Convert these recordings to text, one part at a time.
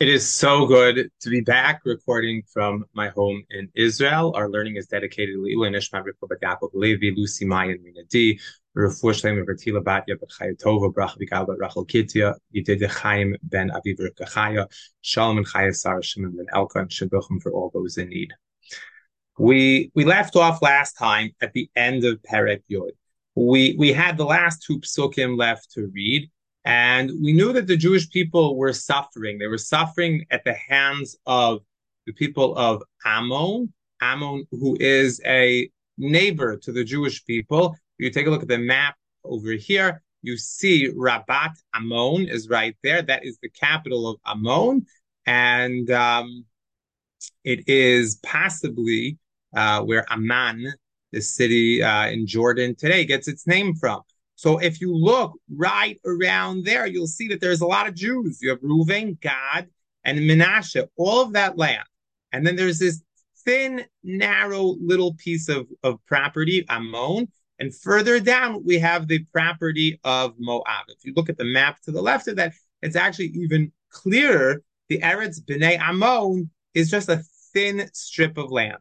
It is so good to be back recording from my home in Israel. Our learning is dedicated to Leila Yaakov Levi, Lucy Mayan D, Vertila Batya B'Chaya Tova, Brach Vigal Rachel Kitya, Yedid Chaim Ben Aviv Shalom and Chaya Sarah Shimon Ben Elka, and Shabbuchim for all those in need. We we left off last time at the end of Perek Yod. We we had the last two psukim left to read. And we knew that the Jewish people were suffering. They were suffering at the hands of the people of Ammon, Ammon, who is a neighbor to the Jewish people. You take a look at the map over here, you see Rabat Ammon is right there. That is the capital of Ammon. And um, it is possibly uh, where Amman, the city uh, in Jordan today, gets its name from. So if you look right around there, you'll see that there's a lot of Jews. You have Reuven, Gad, and Menashe, all of that land. And then there's this thin, narrow little piece of, of property, Ammon. And further down, we have the property of Moab. If you look at the map to the left of that, it's actually even clearer. The Eretz Bnei Ammon is just a thin strip of land.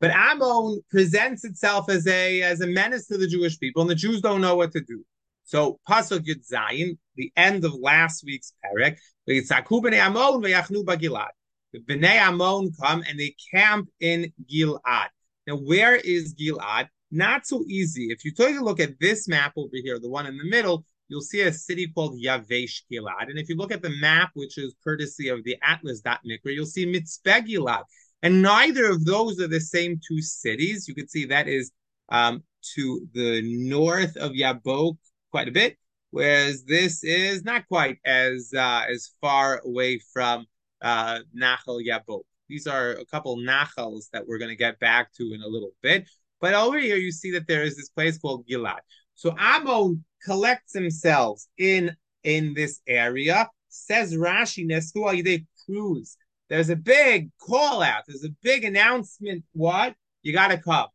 But Ammon presents itself as a as a menace to the Jewish people, and the Jews don't know what to do. So Pasuk Yud Zayin, the end of last week's parak, v'yachnu b'Gilad. The b'nei Ammon come and they camp in Gilad. Now, where is Gilad? Not so easy. If you take a look at this map over here, the one in the middle, you'll see a city called Yavesh Gilad. And if you look at the map, which is courtesy of the Atlas.Mikra, you'll see Mitzpeh Gilad. And neither of those are the same two cities. You can see that is um, to the north of Yabok quite a bit, whereas this is not quite as uh, as far away from uh, Nachal Yabok. These are a couple Nachals that we're going to get back to in a little bit. But over here, you see that there is this place called Gilad. So Ammon collects themselves in in this area. Says Rashi, Nesu they cruise there's a big call out. There's a big announcement. What? You got to come.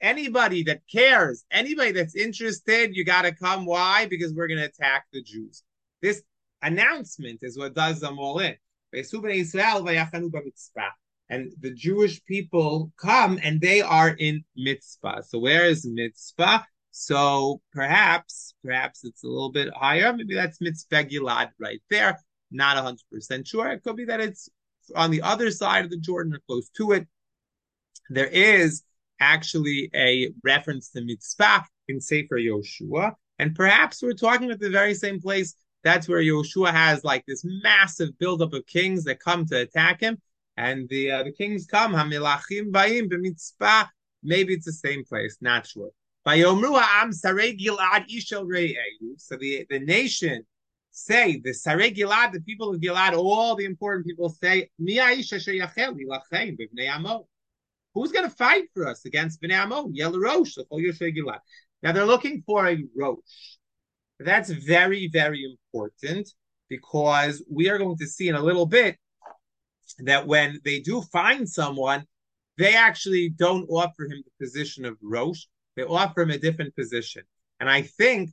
Anybody that cares, anybody that's interested, you got to come. Why? Because we're going to attack the Jews. This announcement is what does them all in. And the Jewish people come and they are in Mitzpah. So where is Mitzpah? So perhaps, perhaps it's a little bit higher. Maybe that's Mitzpah Gilad right there. Not 100% sure. It could be that it's on the other side of the Jordan or close to it. There is actually a reference to Mitzpah in Sefer Yoshua, and perhaps we're talking at the very same place. That's where Yoshua has like this massive buildup of kings that come to attack him, and the uh, the kings come. Hamilachim ba'im b'Mitzpah. Maybe it's the same place. Not sure. So the, the nation say the Sarei Gilad, the people of Gilad, all the important people say, Mi Aisha Amo. Who's going to fight for us against Bnei Ammon? Yel Rosh, Gilad. Now they're looking for a Rosh. That's very, very important because we are going to see in a little bit that when they do find someone, they actually don't offer him the position of Rosh. They offer him a different position. And I think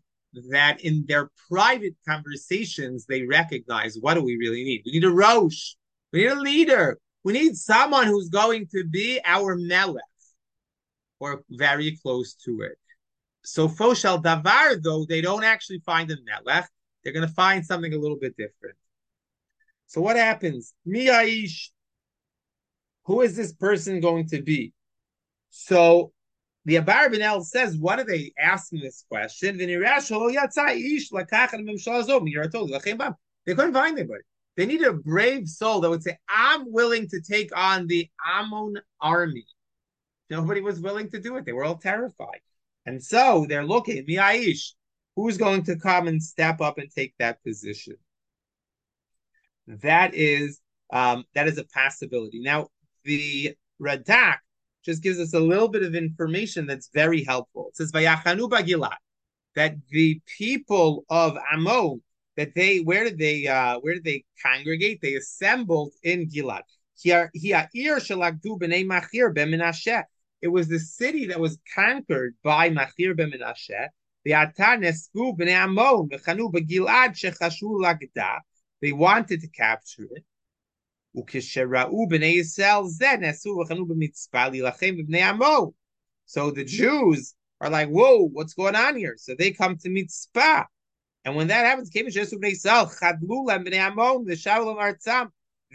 that in their private conversations, they recognize what do we really need? We need a Rosh. We need a leader. We need someone who's going to be our Melech or very close to it. So Foshel Davar, though, they don't actually find a Melech. They're going to find something a little bit different. So what happens? Miaish, who is this person going to be? So the Abarbanel says, what are they asking this question? They couldn't find anybody. They need a brave soul that would say, I'm willing to take on the Ammon army. Nobody was willing to do it. They were all terrified. And so they're looking, Miaish, who's going to come and step up and take that position? That is um, that is a possibility. Now, the Radak just gives us a little bit of information that's very helpful. It says Vayachanu Bagilad that the people of Ammon that they where did they uh, where did they congregate? They assembled in Gilad. It was the city that was conquered by Machir ben Menashe. The v'chanu b'Gilad shechashu lagda. They wanted to capture it. So the Jews are like, whoa, what's going on here? So they come to Mitzpah. And when that happens,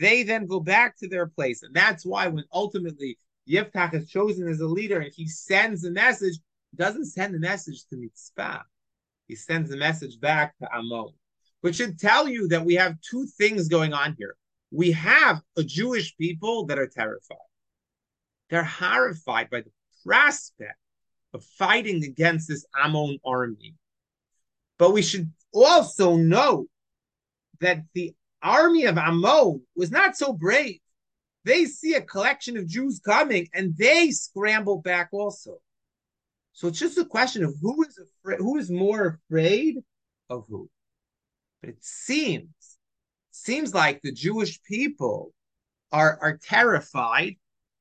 they then go back to their place. And that's why when ultimately Yiftach is chosen as a leader and he sends the message, doesn't send the message to Mitzpah. He sends the message back to Amon, which should tell you that we have two things going on here. We have a Jewish people that are terrified. They're horrified by the prospect of fighting against this Ammon army. But we should also know that the army of Ammon was not so brave. They see a collection of Jews coming and they scramble back also. So it's just a question of who is afraid, who is more afraid of who. But it seems, seems like the Jewish people are, are terrified.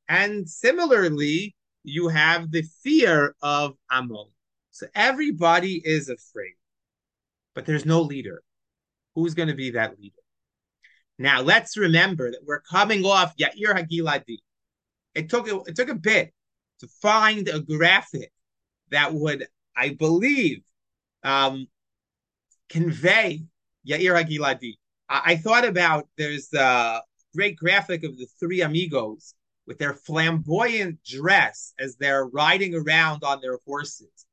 And similarly, you have the fear of Ammon. So everybody is afraid, but there's no leader. Who's going to be that leader? Now let's remember that we're coming off Yair Hagiladi. It took it took a bit to find a graphic that would, I believe, um, convey Yair Hagiladi. I, thought about there's a great graphic of the three amigos with their flamboyant dress as they're riding around on their horses.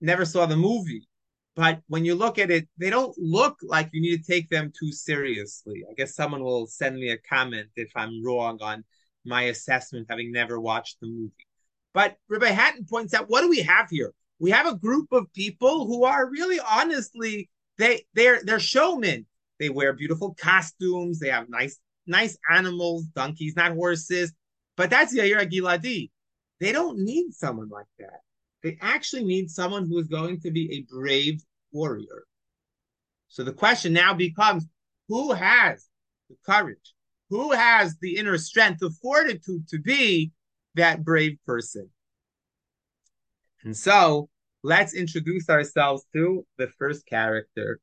Never saw the movie, but when you look at it, they don't look like you need to take them too seriously. I guess someone will send me a comment if I'm wrong on my assessment, having never watched the movie. But Rabbi Hattin points out, what do we have here? We have a group of people who are really honestly, they they're they're showmen. They wear beautiful costumes, they have nice nice animals, donkeys, not horses. But that's Yair Giladi. They don't need someone like that. They actually need someone who is going to be a brave warrior. So the question now becomes who has the courage? Who has the inner strength, the fortitude to be that brave person? And so let's introduce ourselves to the first character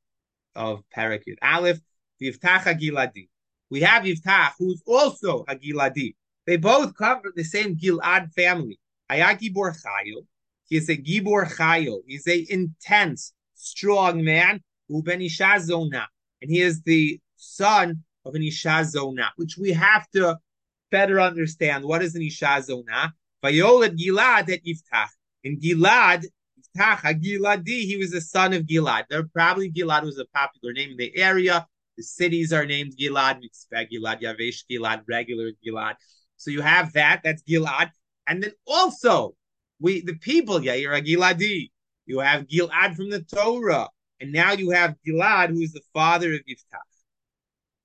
of Parakut Aleph, Yiftach Hagiladi. We have Yiftach, who's also Hagiladi. They both come from the same Gilad family. Ayaki Borchayo, he is a Gibor Chayil. He's a intense, strong man. Uben Isha Zona. And he is the son of an Isha Zona, which we have to better understand. What is an Isha Zona? Vayolad Gilad at Yiftach. In Gilad, Giladi, he was the son of Gilad. There probably Gilad was a popular name in the area. The cities are named Gilad, Gilad, Yavesh Gilad, regular Gilad. So you have that, that's Gilad. And then also, we the people, Yair Giladi. You have Gilad from the Torah, and now you have Gilad, who is the father of Yiftach.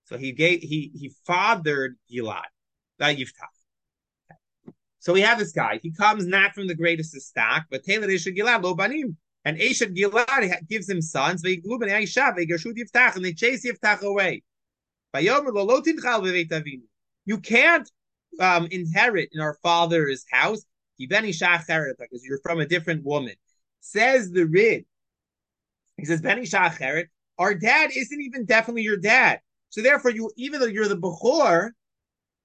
So he gave he he fathered Gilad, not Yiftach. So we have this guy. He comes not from the greatest of stock, but Taylor Isha Gilad lo banim. And Eshet Gilad gives him sons. And they chase Yiftach away. You can't um, inherit in our father's house because you're from a different woman. Says the Rid. He says, Beni Shacheret, our dad isn't even definitely your dad. So therefore, you even though you're the Bechor,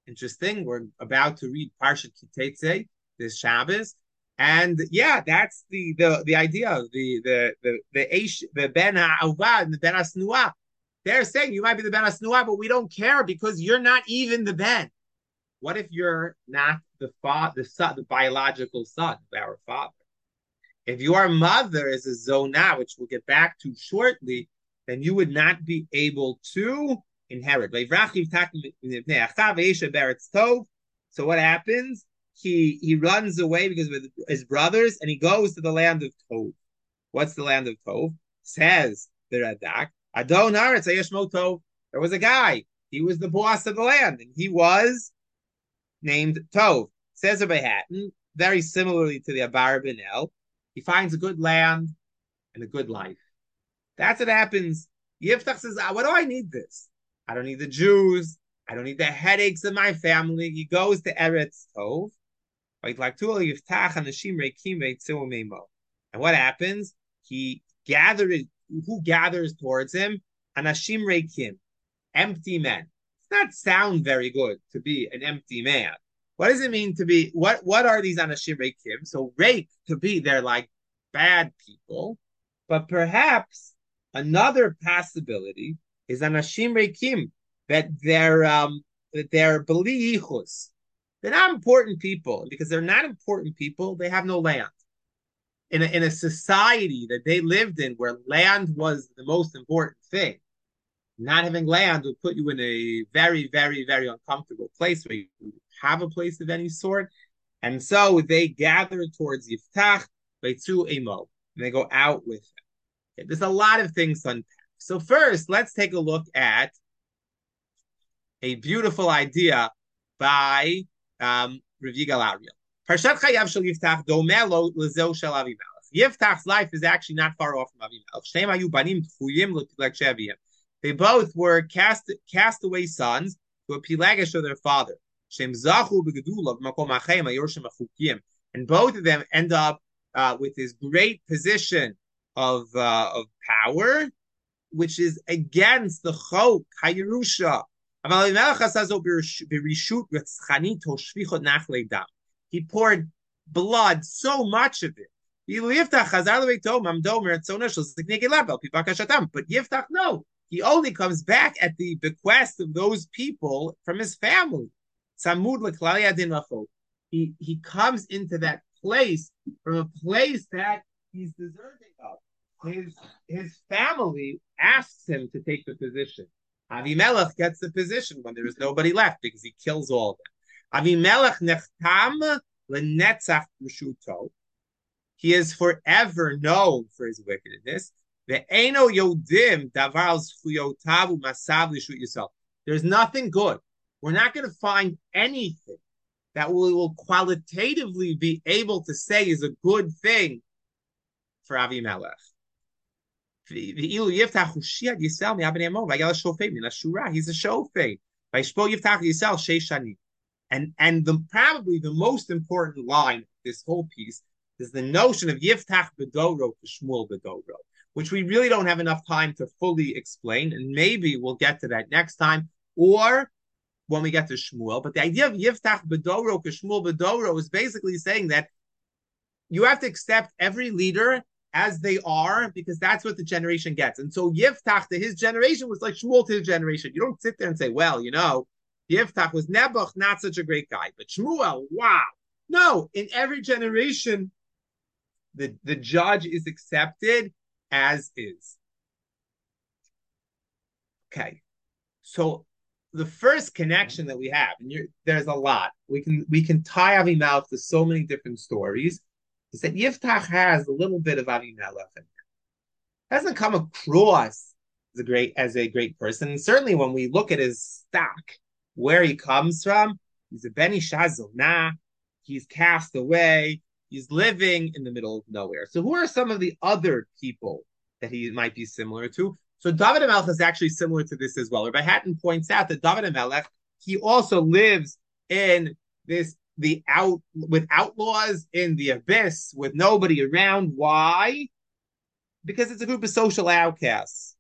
interesting, we're about to read Parshat Ki Teitzei this Shabbos. And yeah, that's the the the idea of the the the the the Ben Ha'avad and the Ben Asnua. They're saying you might be the Ben Asnua, but we don't care because you're not even the Ben. What if you're not the father, the son, the biological son of our father? If your mother is a zona, which we'll get back to shortly, then you would not be able to inherit. So what happens? He he runs away because with his brothers, and he goes to the land of Tov. What's the land of Tov? Says the Radak. Adon Tov. There was a guy. He was the boss of the land, and he was named Tov. Says Rabbi Hattin, very similarly to the Abar El, he finds a good land and a good life. That's what happens. Yiftach says, ah, what do I need this? I don't need the Jews. I don't need the headaches of my family. He goes to Eretz Tov. And what happens? He gathers, who gathers towards him? Anashim Reikim. empty men. It's not sound very good to be an empty man. What does it mean to be what what are these anashim reikim? So rake could be they're like bad people, but perhaps another possibility is anashim reikim that they're um that they're belichus. They're not important people because they're not important people. They have no land in a, in a society that they lived in where land was the most important thing. Not having land would put you in a very, very, very uncomfortable place where you have a place of any sort. And so they gather towards Yiftach, Beitzu Emo, and they go out with him. Okay, there's a lot of things to unpack. So first, let's take a look at a beautiful idea by um, Rav Yigal Ariel. Parshat Chayav Shel Yiftach domelo lezeu shel Avimelech. Yiftach's life is actually not far off from Avimelech. Banim tchuyim They both were cast castaway sons to a pilagish of their father. Shem zachu achem achukim. And both of them end up uh, with this great position of uh, of power, which is against the chok hayerusha. He poured blood, so much of it. But Yiftach, no, he only comes back at the bequest of those people from his family. He, he comes into that place from a place that he's deserving of. His, his family asks him to take the position. Avimelech gets the position when there is nobody left because he kills all of them. Avimelech nechtam lenetzach b'shuto. He is forever known for his wickedness. The Ve'eno yodim davar zchuyotav masav yisrael. There's nothing good. We're not going to find anything that we will qualitatively be able to say is a good thing for Avimelech. He's a shofei. And and the probably the most important line of this whole piece is the notion of Yiftach Bedoro to Shmuel Bedoro, which we really don't have enough time to fully explain, and maybe we'll get to that next time, or when we get to Shmuel. But the idea of Yiftach Bedoro to Shmuel Bedoro is basically saying that you have to accept every leader as they are because that's what the generation gets. And so Yiftach to his generation was like Shmuel to his generation. You don't sit there and say, well, you know, Yiftach was Nebuch, not such a great guy, but Shmuel, wow. No, in every generation, the, the judge is accepted as is. Okay, so the first connection that we have, and there's a lot. We can we can tie Avimelech to so many different stories. Is that Yiftach has a little bit of Avimelech in there. Hasn't come across as a great as a great person. And certainly when we look at his stock, where he comes from. He's a Beni Shazona. He's cast away. He's living in the middle of nowhere. So, who are some of the other people that he might be similar to? So, David Melech is actually similar to this as well. Rabbi Hattin points out that David Melech he also lives in this the out with outlaws in the abyss with nobody around. Why? Because it's a group of social outcasts.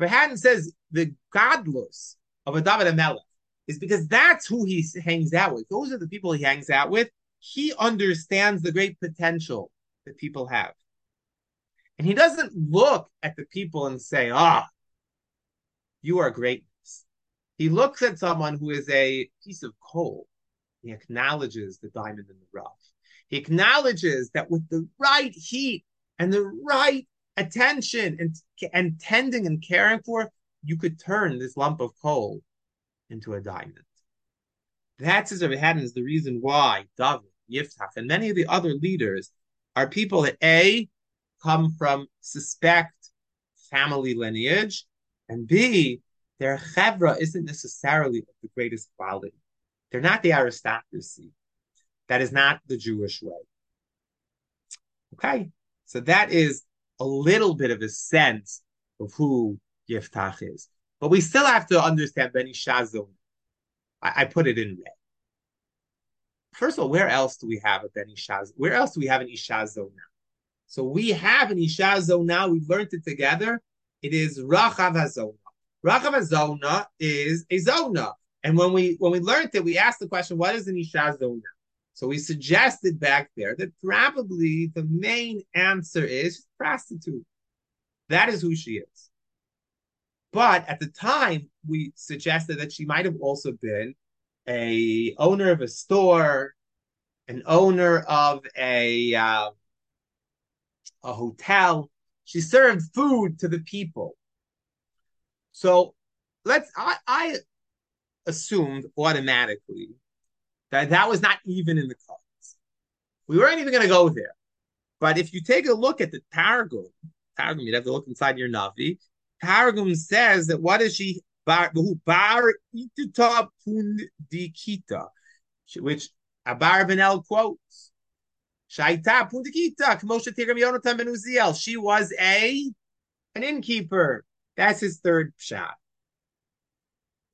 Hattin says the godless of a David Melech is because that's who he hangs out with. Those are the people he hangs out with. He understands the great potential that people have. And he doesn't look at the people and say, ah, you are greatness. He looks at someone who is a piece of coal. He acknowledges the diamond in the rough. He acknowledges that with the right heat and the right attention and, and tending and caring for, you could turn this lump of coal into a diamond. That's as Hadden is the reason why David, Yiftach, and many of the other leaders are people that A, come from suspect family lineage, and B, their chevra isn't necessarily of the greatest quality. They're not the aristocracy. That is not the Jewish way. Okay, so that is a little bit of a sense of who Yiftach is. But we still have to understand Beni Shazon. I, I, put it in red. First of all, where else do we have a Beni Shazon? Where else do we have an Ishazon now? So we have an Ishazon now. We've learned it together. It is Rachav Hazon. Rachav Zona is a Zona. And when we when we learned it, we asked the question, what is an Isha Zona? So we suggested back there that probably the main answer is prostitute. That is who she is. But at the time, we suggested that she might have also been a owner of a store, an owner of a uh, a hotel. She served food to the people. So let's I, I assumed automatically that that was not even in the cards. We weren't even going to go there. But if you take a look at the Targum, Targum, you'd have to look inside your Navi. Targum says that what is she bar pundikita, which Abarbanel quotes. Shaita pundikita kmosha tigam Yonatan ben Uziel. She was a an innkeeper. That's his third shot.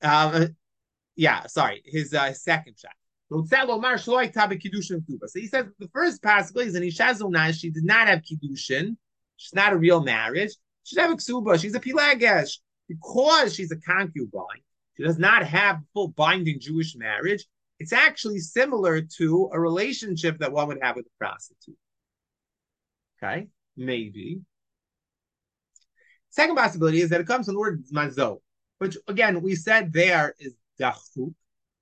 Um, yeah, sorry, his uh, second shot. So he says the first possibility is an Isha she did not have Kiddushin. She's not a real marriage. She doesn't have a Ksuba. She's a Pilagesh. Because she's a concubine, she does not have full binding Jewish marriage. It's actually similar to a relationship that one would have with a prostitute. Okay, maybe. Second possibility is that it comes from the word mazo, which again we said there is dachuk.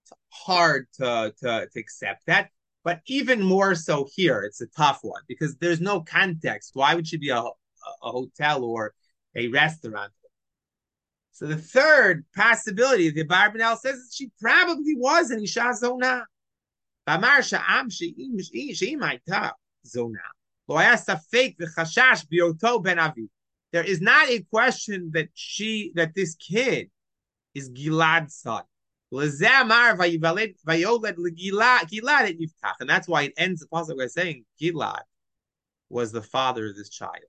It's hard to, to, to accept that, but even more so here, it's a tough one because there's no context. Why would she be a, a, a hotel or a restaurant? So the third possibility, the Barbanel says that she probably was an Isha Zona. Bamarsha Am she might have Zona. There is not a question that she that this kid is Gilad's son. And that's why it ends the puzzle by saying Gilad was the father of this child.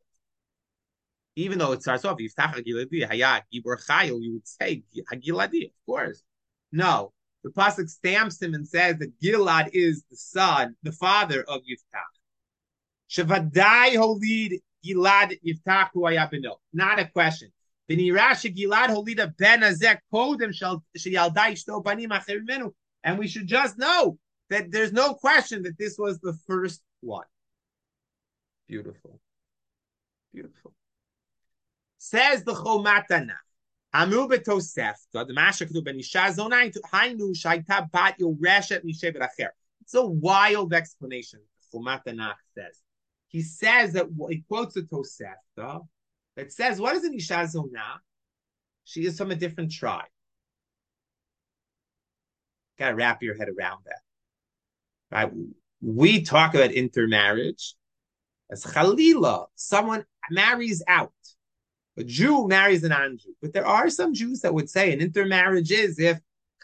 Even though it starts off Yiftach Hagiladi, Hayat, Gibor Chayil, you would say Hagiladi, of course. No, the pasuk stamps him and says that Gilad is the son, the father of Yiftach. Shavadai Holid Gilad Yiftach Huayabino. Not a question. Gilad Holida Ben Azek Kodem Sheyaldai Shto Banim Acherimenu. And we should just know that there's no question that this was the first one. Beautiful. Beautiful. Says the Chomatana. Amru betosefta, the Masha Kedu ben Isha Zonayin, Hainu Shaita Bat Yoreshet Mishevet Acher. It's a wild explanation, Chomatana says. He says that he quotes the Tosefta that says, what is an Isha Zonah? She is from a different tribe. Got to wrap your head around that. Right? We talk about intermarriage as Khalila, someone marries out. A Jew marries a non-Jew. But there are some Jews that would say an intermarriage is if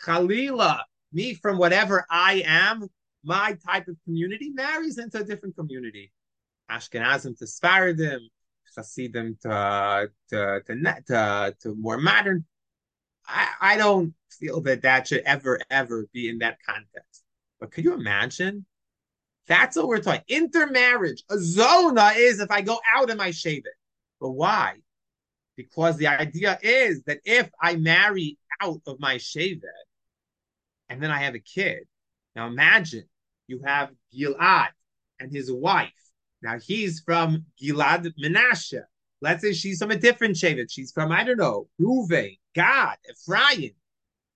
Khalila, me from whatever I am, my type of community, marries into a different community. Ashkenazim to Sfaradim, Hasidim to, to, to, to, to more modern. I, I don't feel that that should ever, ever be in that context. But could you imagine? That's what we're talking. Intermarriage. A zona is if I go out and I shave it. But why? Because the idea is that if I marry out of my shevet and then I have a kid, now imagine you have Gilad and his wife. Now he's from Gilad Menashe. Let's say she's from a different shevet. She's from, I don't know, Ruve, Gad, Ephraim.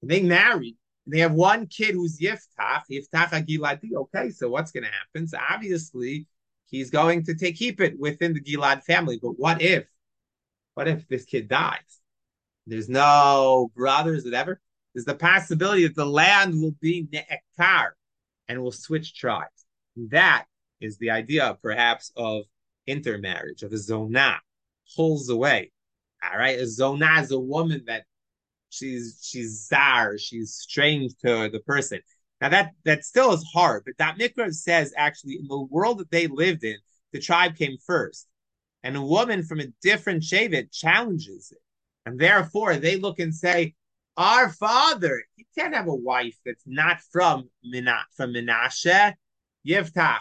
And they married. And they have one kid who's Yiftach, Yiftach Giladi. Okay, so what's going to happen? So obviously, he's going to take keep it within the Gilad family. But what if what if this kid dies? There's no brothers, whatever. There's the possibility that the land will be ne'ekar and will switch tribes. That is the idea, perhaps, of intermarriage, of a zonah, pulls away. All right, a zonah is a woman that she's she's zar, she's strange to the person. Now that that still is hard, but that mikra says actually in the world that they lived in, the tribe came first and a woman from a different Shevet challenges it. And therefore they look and say, Our father, he can't have a wife that's not from Minat from Menashe. Yiftach,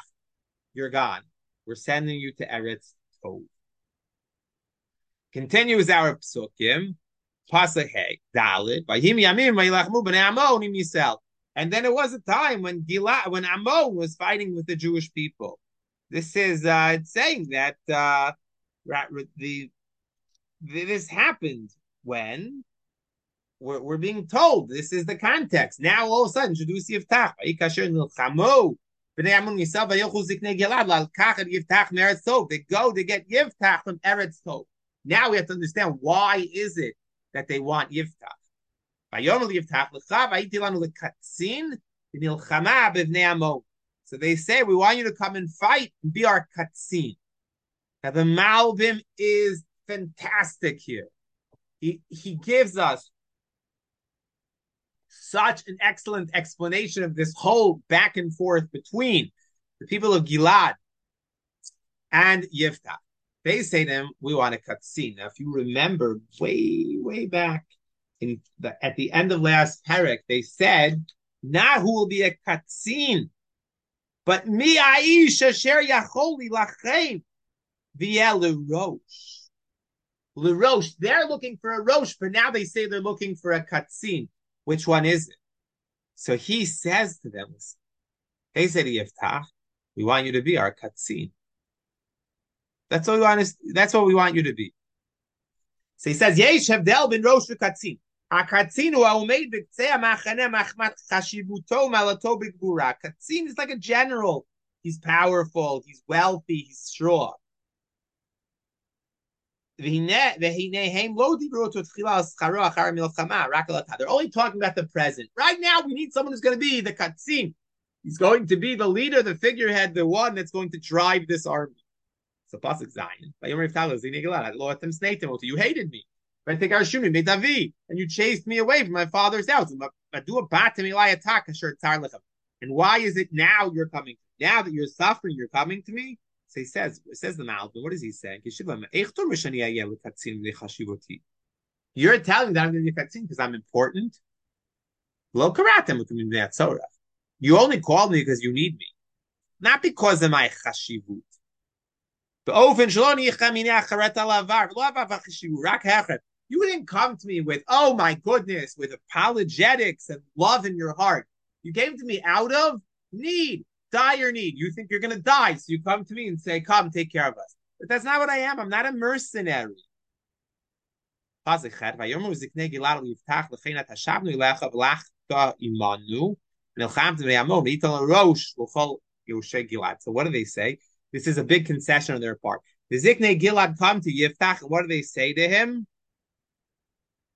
you're gone. We're sending you to Eretz Tov. Continues our psukim. Pasach Hey, Dalit, Vayim Yamim, Vayilachmu, B'nei Amon, Yisel. And then it was a time when Gilad, when Ammon was fighting with the Jewish people. This is uh, saying that uh, the this happened when we're, we're, being told this is the context. Now all of a sudden, Shadusi Yiftach, they go to get Yiftach from Eretz Tov. Now we have to understand why is it that they want Yiftach. So they say, we want you to come and fight and be our katzin. Now the Malbim is fantastic here. He, he gives us such an excellent explanation of this whole back and forth between the people of Gilad and Yiftach. They say to him, we want a katzin. Now, if you remember way, way back in the, at the end of last parak, they said, now who will be a katzin? But mi aish asher yacholi lachem via lerosh. Lerosh, they're looking for a rosh, but now they say they're looking for a katzin. Which one is it? So he says to them, they say to Yiftach, we want you to be our katzin. That's what we want. To, that's what we want you to be. So he says, Yesh Hevdel bin Rosh katzin. Katzin is like a general. He's powerful. He's wealthy. He's strong. They're only talking about the present. Right now, we need someone who's going to be the katzin. He's going to be the leader, the figurehead, the one that's going to drive this army. So Pasuk Zion. You hated me. And you chased me away from my father's house. And why is it now you're coming? Now that you're suffering, you're coming to me? So he says, says the Malbim, what is he saying? You're telling that I'm going to be katzin because I'm important. You only called me because you need me, not because of my chashivut. You didn't come to me with, oh my goodness, with apologetics and love in your heart. You came to me out of need dire need. You think you're going to die, so you come to me and say, "Come, take care of us." But that's not what I am. I'm not a mercenary. So what do they say? This is a big concession on their part. The Zikne Gilad come to Yiftach, what do they say to him?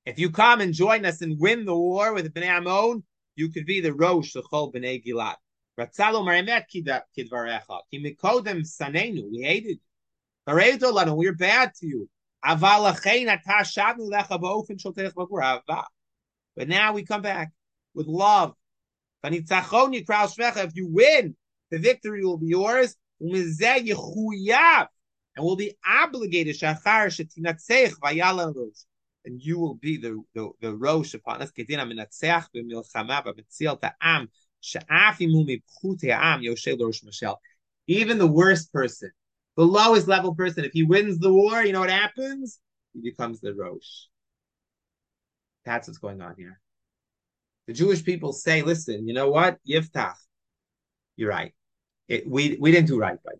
If you come and join us and win the war with Bnei Ammon, you could be the Rosh Chol Bnei Gilad. Ratzalo Marimet Kidvarecha. Ki Mikodem Sanenu. We hated you. We're bad to you. But now we come back with love. If you win, the victory will be yours. And will be obligated. And you will be the, the, the Rosh upon us. Even the worst person, the lowest level person, if he wins the war, you know what happens? He becomes the Rosh. That's what's going on here. The Jewish people say, listen, you know what? Yiftach, you're right. It, we, we didn't do right you.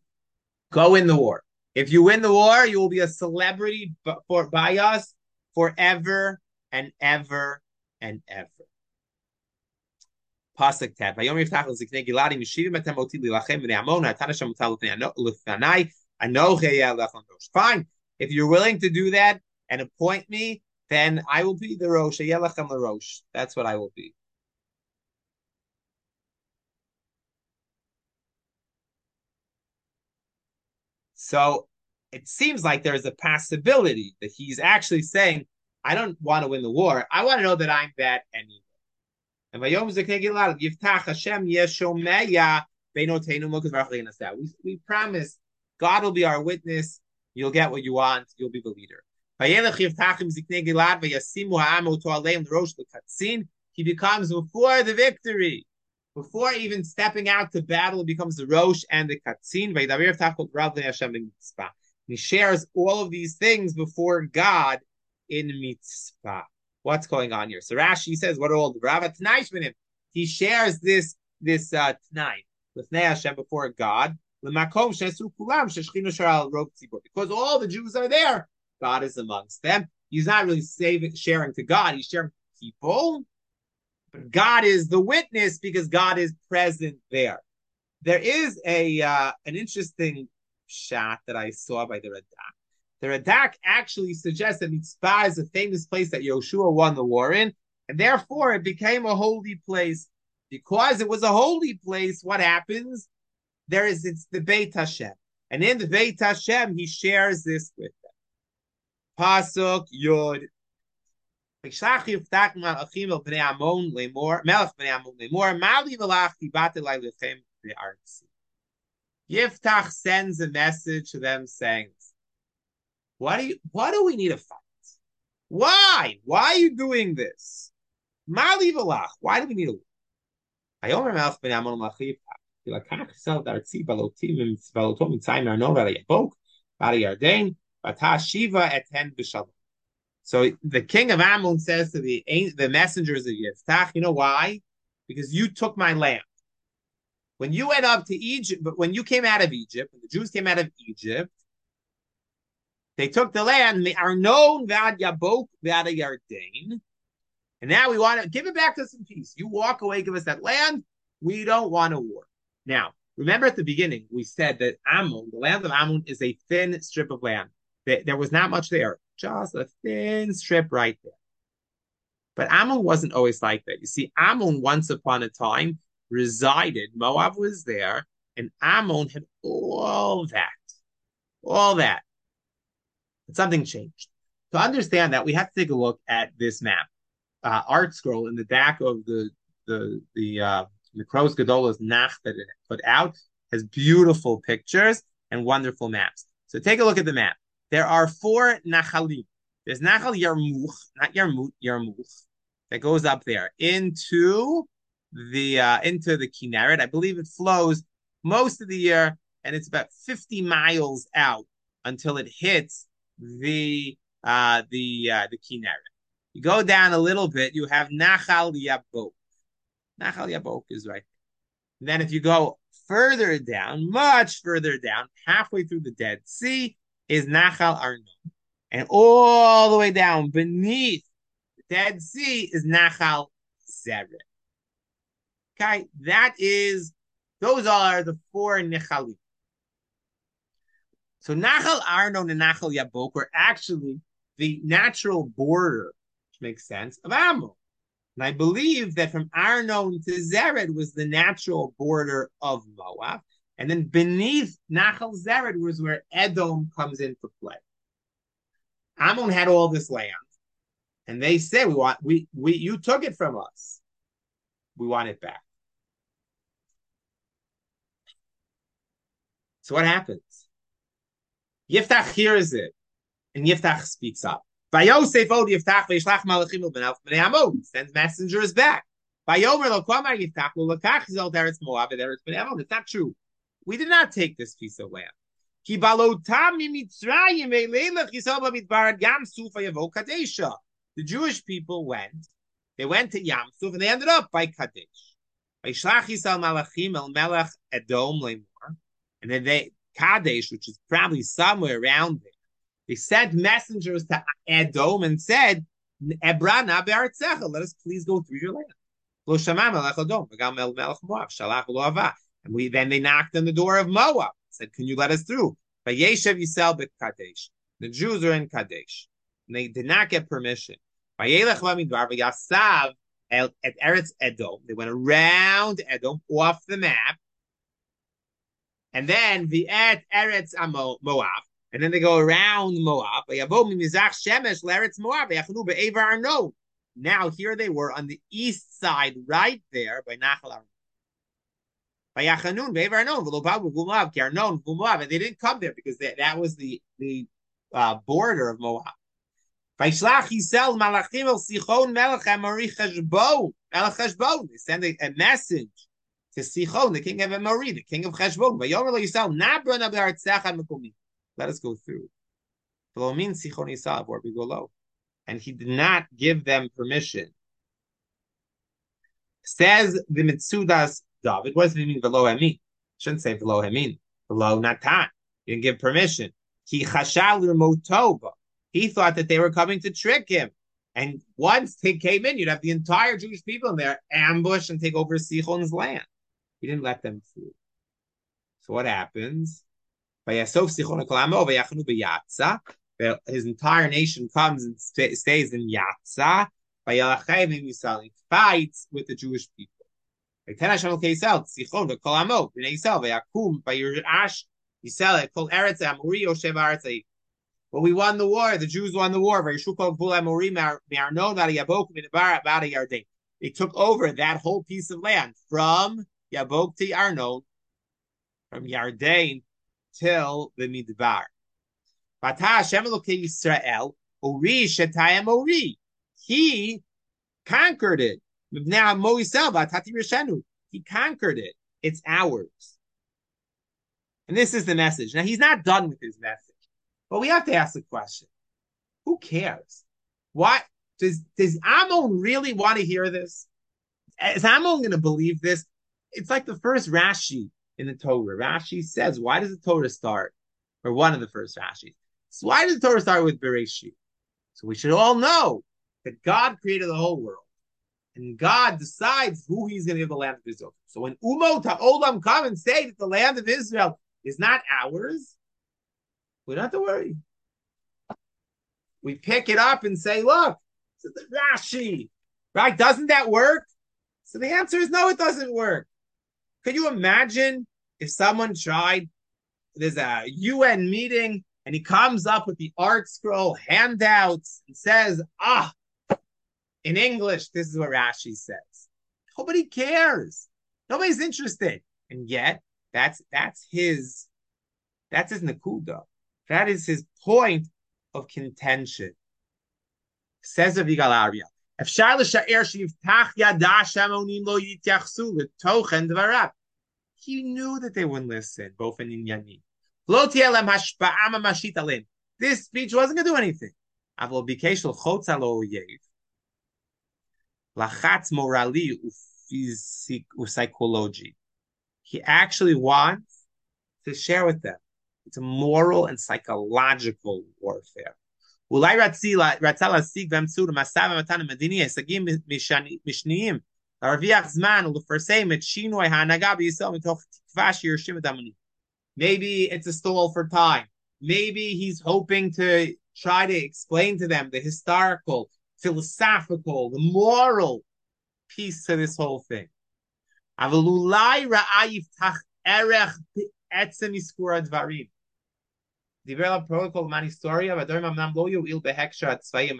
Go in the war. If you win the war, you will be a celebrity for, by us forever and ever and ever. Pasuk Tet. Yiftach Ziknei Giladi Mishivim Etem Oti Lilachem Shem Anoche Fine. If you're willing to do that and appoint me, then I will be the Rosh. Yelachem Rosh. That's what I will be. So it seems like there's a possibility that he's actually saying, I don't want to win the war. I want to know that I'm that anyway. And Vayom Zeknei Yiftach Hashem Yeshomeya Beinotenu Mokas Baruch We we promise God will be our witness. You'll get what you want. You'll be the leader. He becomes before the victory, before even stepping out to battle, becomes the Rosh and the Katzin. He shares all of these things before God in Mitzpah. What's going on here. So Rashi says, what are all the Rava Tanaishmanim? He shares this this uh tonight with Hashem before God. Because all the Jews are there, God is amongst them. He's not really saving, sharing to God, he's sharing people. But God is the witness because God is present there. There is a uh, an interesting shot that I saw by the Radak. The Radak actually suggests that Mitzpah is a famous place that Yoshua won the war in, and therefore it became a holy place. Because it was a holy place, what happens? There is it's the Beit Hashem. And in the Beit Hashem, he shares this with them. Pasuk Yod. Yiftach sends a message to them saying, why do you, why do we need a fight? Why? Why are you doing this? Mali Valach, why do we need a war? I omer mouth ben amon lachif. Lakach sel dartzi. So the king of Ammon says to the the messengers of Yiftach, you know why? Because you took my land. When you went up to Egypt, but when you came out of Egypt, when the Jews came out of Egypt, they took the land, the Arnon Vad Yabok Vad Yardain, and now we want to give it back to us in peace. You walk away, give us that land. We don't want a war. Now, remember at the beginning, we said that Ammon, the land of Ammon, is a thin strip of land. There was not much there, just a thin strip right there. But Ammon wasn't always like that. You see, Ammon, once upon a time, resided. Moab was there, and Ammon had all that. All that. But something changed. To understand that, we have to take a look at this map. Uh, ArtScroll in the back of the the the uh, the Crow's Gedola's Nach that it put out has beautiful pictures and wonderful maps. So take a look at the map. There are four Nachalim. There's Nachal Yarmuch, not Yarmut, Yarmuch, that goes up there into the uh, into the Kinneret. I believe it flows most of the year, and it's about 50 miles out until it hits the uh, the uh, the Kinneret. You go down a little bit, you have Nachal Yabok. Nachal Yabok is right. And then if you go further down, much further down, halfway through the Dead Sea, is Nachal Arnon. And all the way down beneath the Dead Sea is Nachal Zered. Okay, that is, those are the four Nechalim. So Nachal Arnon and Nachal Yabok were actually the natural border, which makes sense, of Ammon. And I believe that from Arnon to Zered was the natural border of Moab. And then beneath Nachal Zered was where Edom comes into play. Ammon had all this land. And they said, we want, we, we, you took it from us. We want it back. So what happens? Yiftach hears it, and Yiftach speaks up. Vayosef od Yiftach v'yishlach malachim b'nei Amon. Sends messengers back. Vayomer lo kwamar Yiftach lo lakach teretz Moab b'nei Amon. It's not true. We did not take this piece of land. Ki balotam mimitzrayim ve'leilach yisrael b'midbar Yam Suf yavo Kadesha. The Jewish people went. They went to Yam Suf and they ended up by Kadesh. And then they, Kadesh, which is probably somewhere around there, they sent messengers to Edom and said, be'artzecha, let us please go through your land. And we then they knocked on the door of Moab, said, Can you let us through? Kadesh. The Jews are in Kadesh. And they did not get permission. At Eretz Edom. They went around Edom off the map and then the et eretz Moab, and then they go around Moab. Now here they were on the east side, right there by Nachal and they didn't come there because they, that was the the uh, border of Moab. They send a, a message the king of Amori, the king of Cheshbon. Let us go through. Below means Sichon Yisav, where we go low. and he did not give them permission. Says the Metzudas David, what does it mean below Hamin? Shouldn't say below Hamin, below Natan. He didn't give permission. He chashal motoba. He thought that they were coming to trick him. And once they came in, you'd have the entire Jewish people in there ambush and take over Sichon's land. He didn't let them through. So what happens? His entire nation comes and st- stays in Yatza. Fights with the Jewish people. But we won the war. The Jews won the war. They took over that whole piece of land from Yabok to Arnon, from Yarden till the Midbar. Israel, Ori Shetayim Ori. He conquered it. Now Moisel Batati Rishenu. He conquered it. It's ours. And this is the message. Now he's not done with his message. But we have to ask the question: Who cares? What does does Amon really want to hear this? Is Amon going to believe this? It's like the first Rashi in the Torah. Rashi says, "Why does the Torah start?" Or one of the first Rashi. So why does the Torah start with Bereshit? So we should all know that God created the whole world, and God decides who He's going to give the land of Israel. So when Umot Olam come and say that the land of Israel is not ours, we don't have to worry. We pick it up and say, look, it's the Rashi, right? Doesn't that work? So the answer is no, it doesn't work. Could you imagine if someone tried, there's a UN meeting and he comes up with the ArtScroll handouts and says, ah, in English, this is what Rashi says. Nobody cares. Nobody's interested. And yet, that's that's his that's his nakuda. That is his point of contention. Says Rav Yigal Arya. He knew that they wouldn't listen, both in Inyanim. This speech wasn't going to do anything. Lachatz morali psychology. He actually wants to share with them it's a moral and psychological warfare. אולי רצה להשיג באמצעות המשא ומתן המדיני הישגים משניים, להרוויח זמן ולפרסם את שינוי ההנהגה בישראל מתוך תקווה שירשים את המונים. Maybe it's a stall for time. Maybe he's hoping to try to explain to them the historical, philosophical, the moral piece to this whole thing. אבל אולי ראה יפתח ערך בעצם מסקור הדברים. דיבר עליו פרוטוקול היסטוריה, והדברים אמנם לא יועיל בהקשר הצבאי הם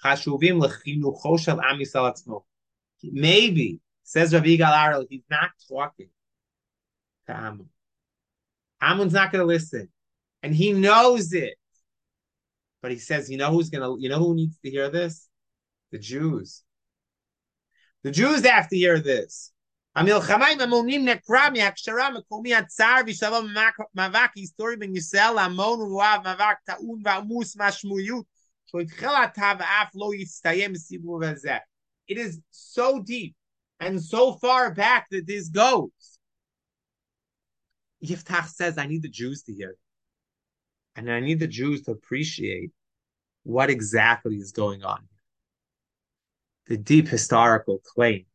חשובים לחינוכו של עם ישראל עצמו. Maybe, says Rabbi Yigal he's not talking to Ammon. Ammon's not going to listen, and he knows it. But he says, you know who's going to, you know who needs to hear this? The Jews. The Jews have to hear this. המלחמה עם המונים נקרה מהקשרה המקומי הצר ושלום מאבק היסטורי בין ישראל להמון ומואב מאבק טעון ועמוס משמעויות שהתחילתה ואף לא יסתיים בסיבוב הזה. It is so deep and so far back that this goes. Yiftach says, I need the Jews to hear it. And I need the Jews to appreciate what exactly is going on. The deep historical claim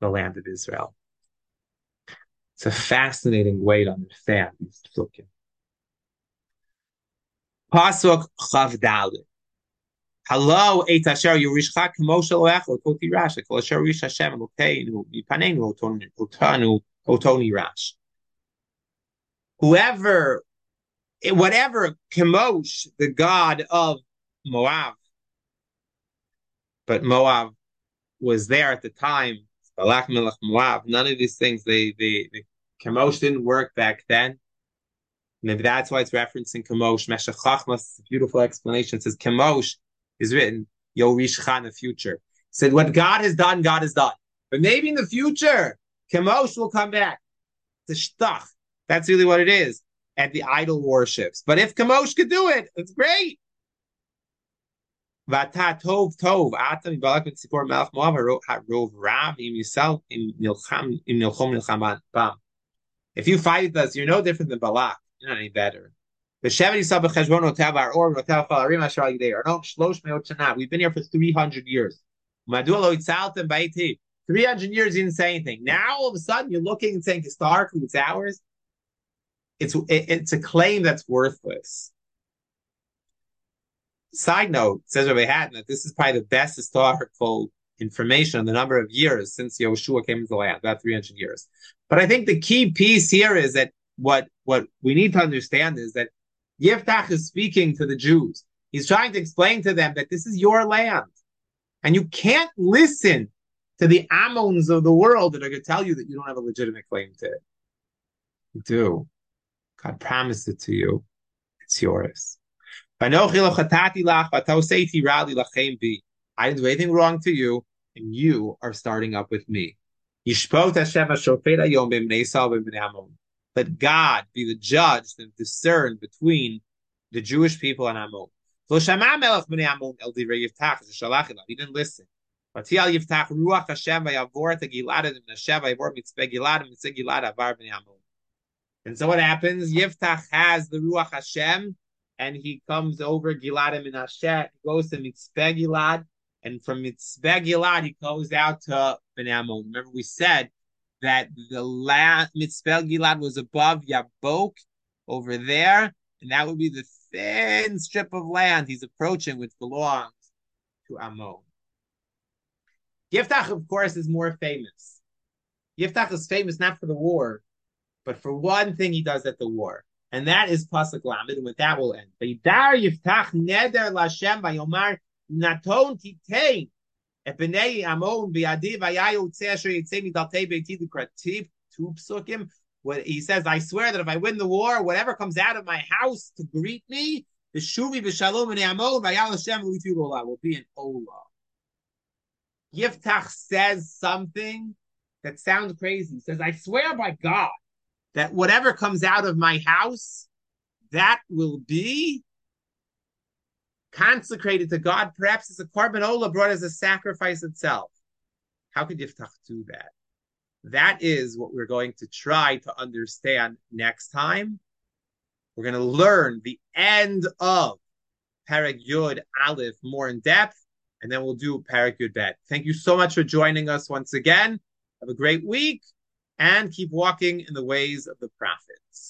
the land of Israel. It's a fascinating way to understand these psukim. Pasuk Chav Dalit. Hello, et asher yurishcha Kemosh loecha koti rash kol asher yurish Hashem elokeinu mipanenu otonu otoni rash. Whoever, whatever Kemosh, the god of Moab, but Moab was there at the time Balak Melech Moab. None of these things, they, they, the Kemosh didn't work back then. Maybe that's why it's referencing Kemosh. Meshech Chochmas, beautiful explanation. It says Kemosh is written Yorishcha in the future. said what God has done, God has done. But maybe in the future, Kemosh will come back. The shtach. That's really what it is at the idol worships. But if Kemosh could do it, it's great. Vata tov tov ata mi balak mit sipor melech moav harov rav im yisal im nilcham im nilchom nilchaman bam. If you fight with us, you're no different than Balak. You're not any better. We've been here for 300 years. 300 years you didn't say anything. Now all of a sudden you're looking and saying historically it's ours. It's it, it's a claim that's worthless. Side note, says Rabbi Hattin that this is probably the best historical information on the number of years since Yoshua came into the land, about 300 years. But I think the key piece here is that what what we need to understand is that Yiftach is speaking to the Jews. He's trying to explain to them that this is your land. And you can't listen to the Ammons of the world that are going to tell you that you don't have a legitimate claim to it. You do. God promised it to you. It's yours. I didn't do anything wrong to you, and you are starting up with me. Let God be the judge and discern between the Jewish people and Ammon. He didn't listen. And so what happens? Yiftach has the Ruach Hashem, and he comes over Giladim in Hashem, goes to Mitzpeh Gilad, and from Mitzpeh Gilad he goes out to Ben Ammon. Remember we said that the land Mitzpeh Gilad was above Yabok over there, and that would be the thin strip of land he's approaching, which belongs to Ammon. Yiftach, of course, is more famous. Yiftach is famous not for the war, but for one thing he does at the war, and that is pasuk lamed, and with that we'll end. V'idar Yiftach neder Lashem v'yomar naton titein Epinei Amon v'yadi v'yayu tzesher yitzei midaltei beiti l'krativ two psukim. What he says, I swear that if I win the war, whatever comes out of my house to greet me, the shuvi v'shalom and Amon v'yal Hashem will be an olah. Yiftach says something that sounds crazy. He says, I swear by God that whatever comes out of my house, that will be consecrated to God, perhaps as a korban brought as a sacrifice itself. How could Yiftach do that? That is what we're going to try to understand next time. We're going to learn the end of Perek Yud Aleph more in depth and then we'll do Perek Yud Bet. Thank you so much for joining us once again. Have a great week and keep walking in the ways of the prophets.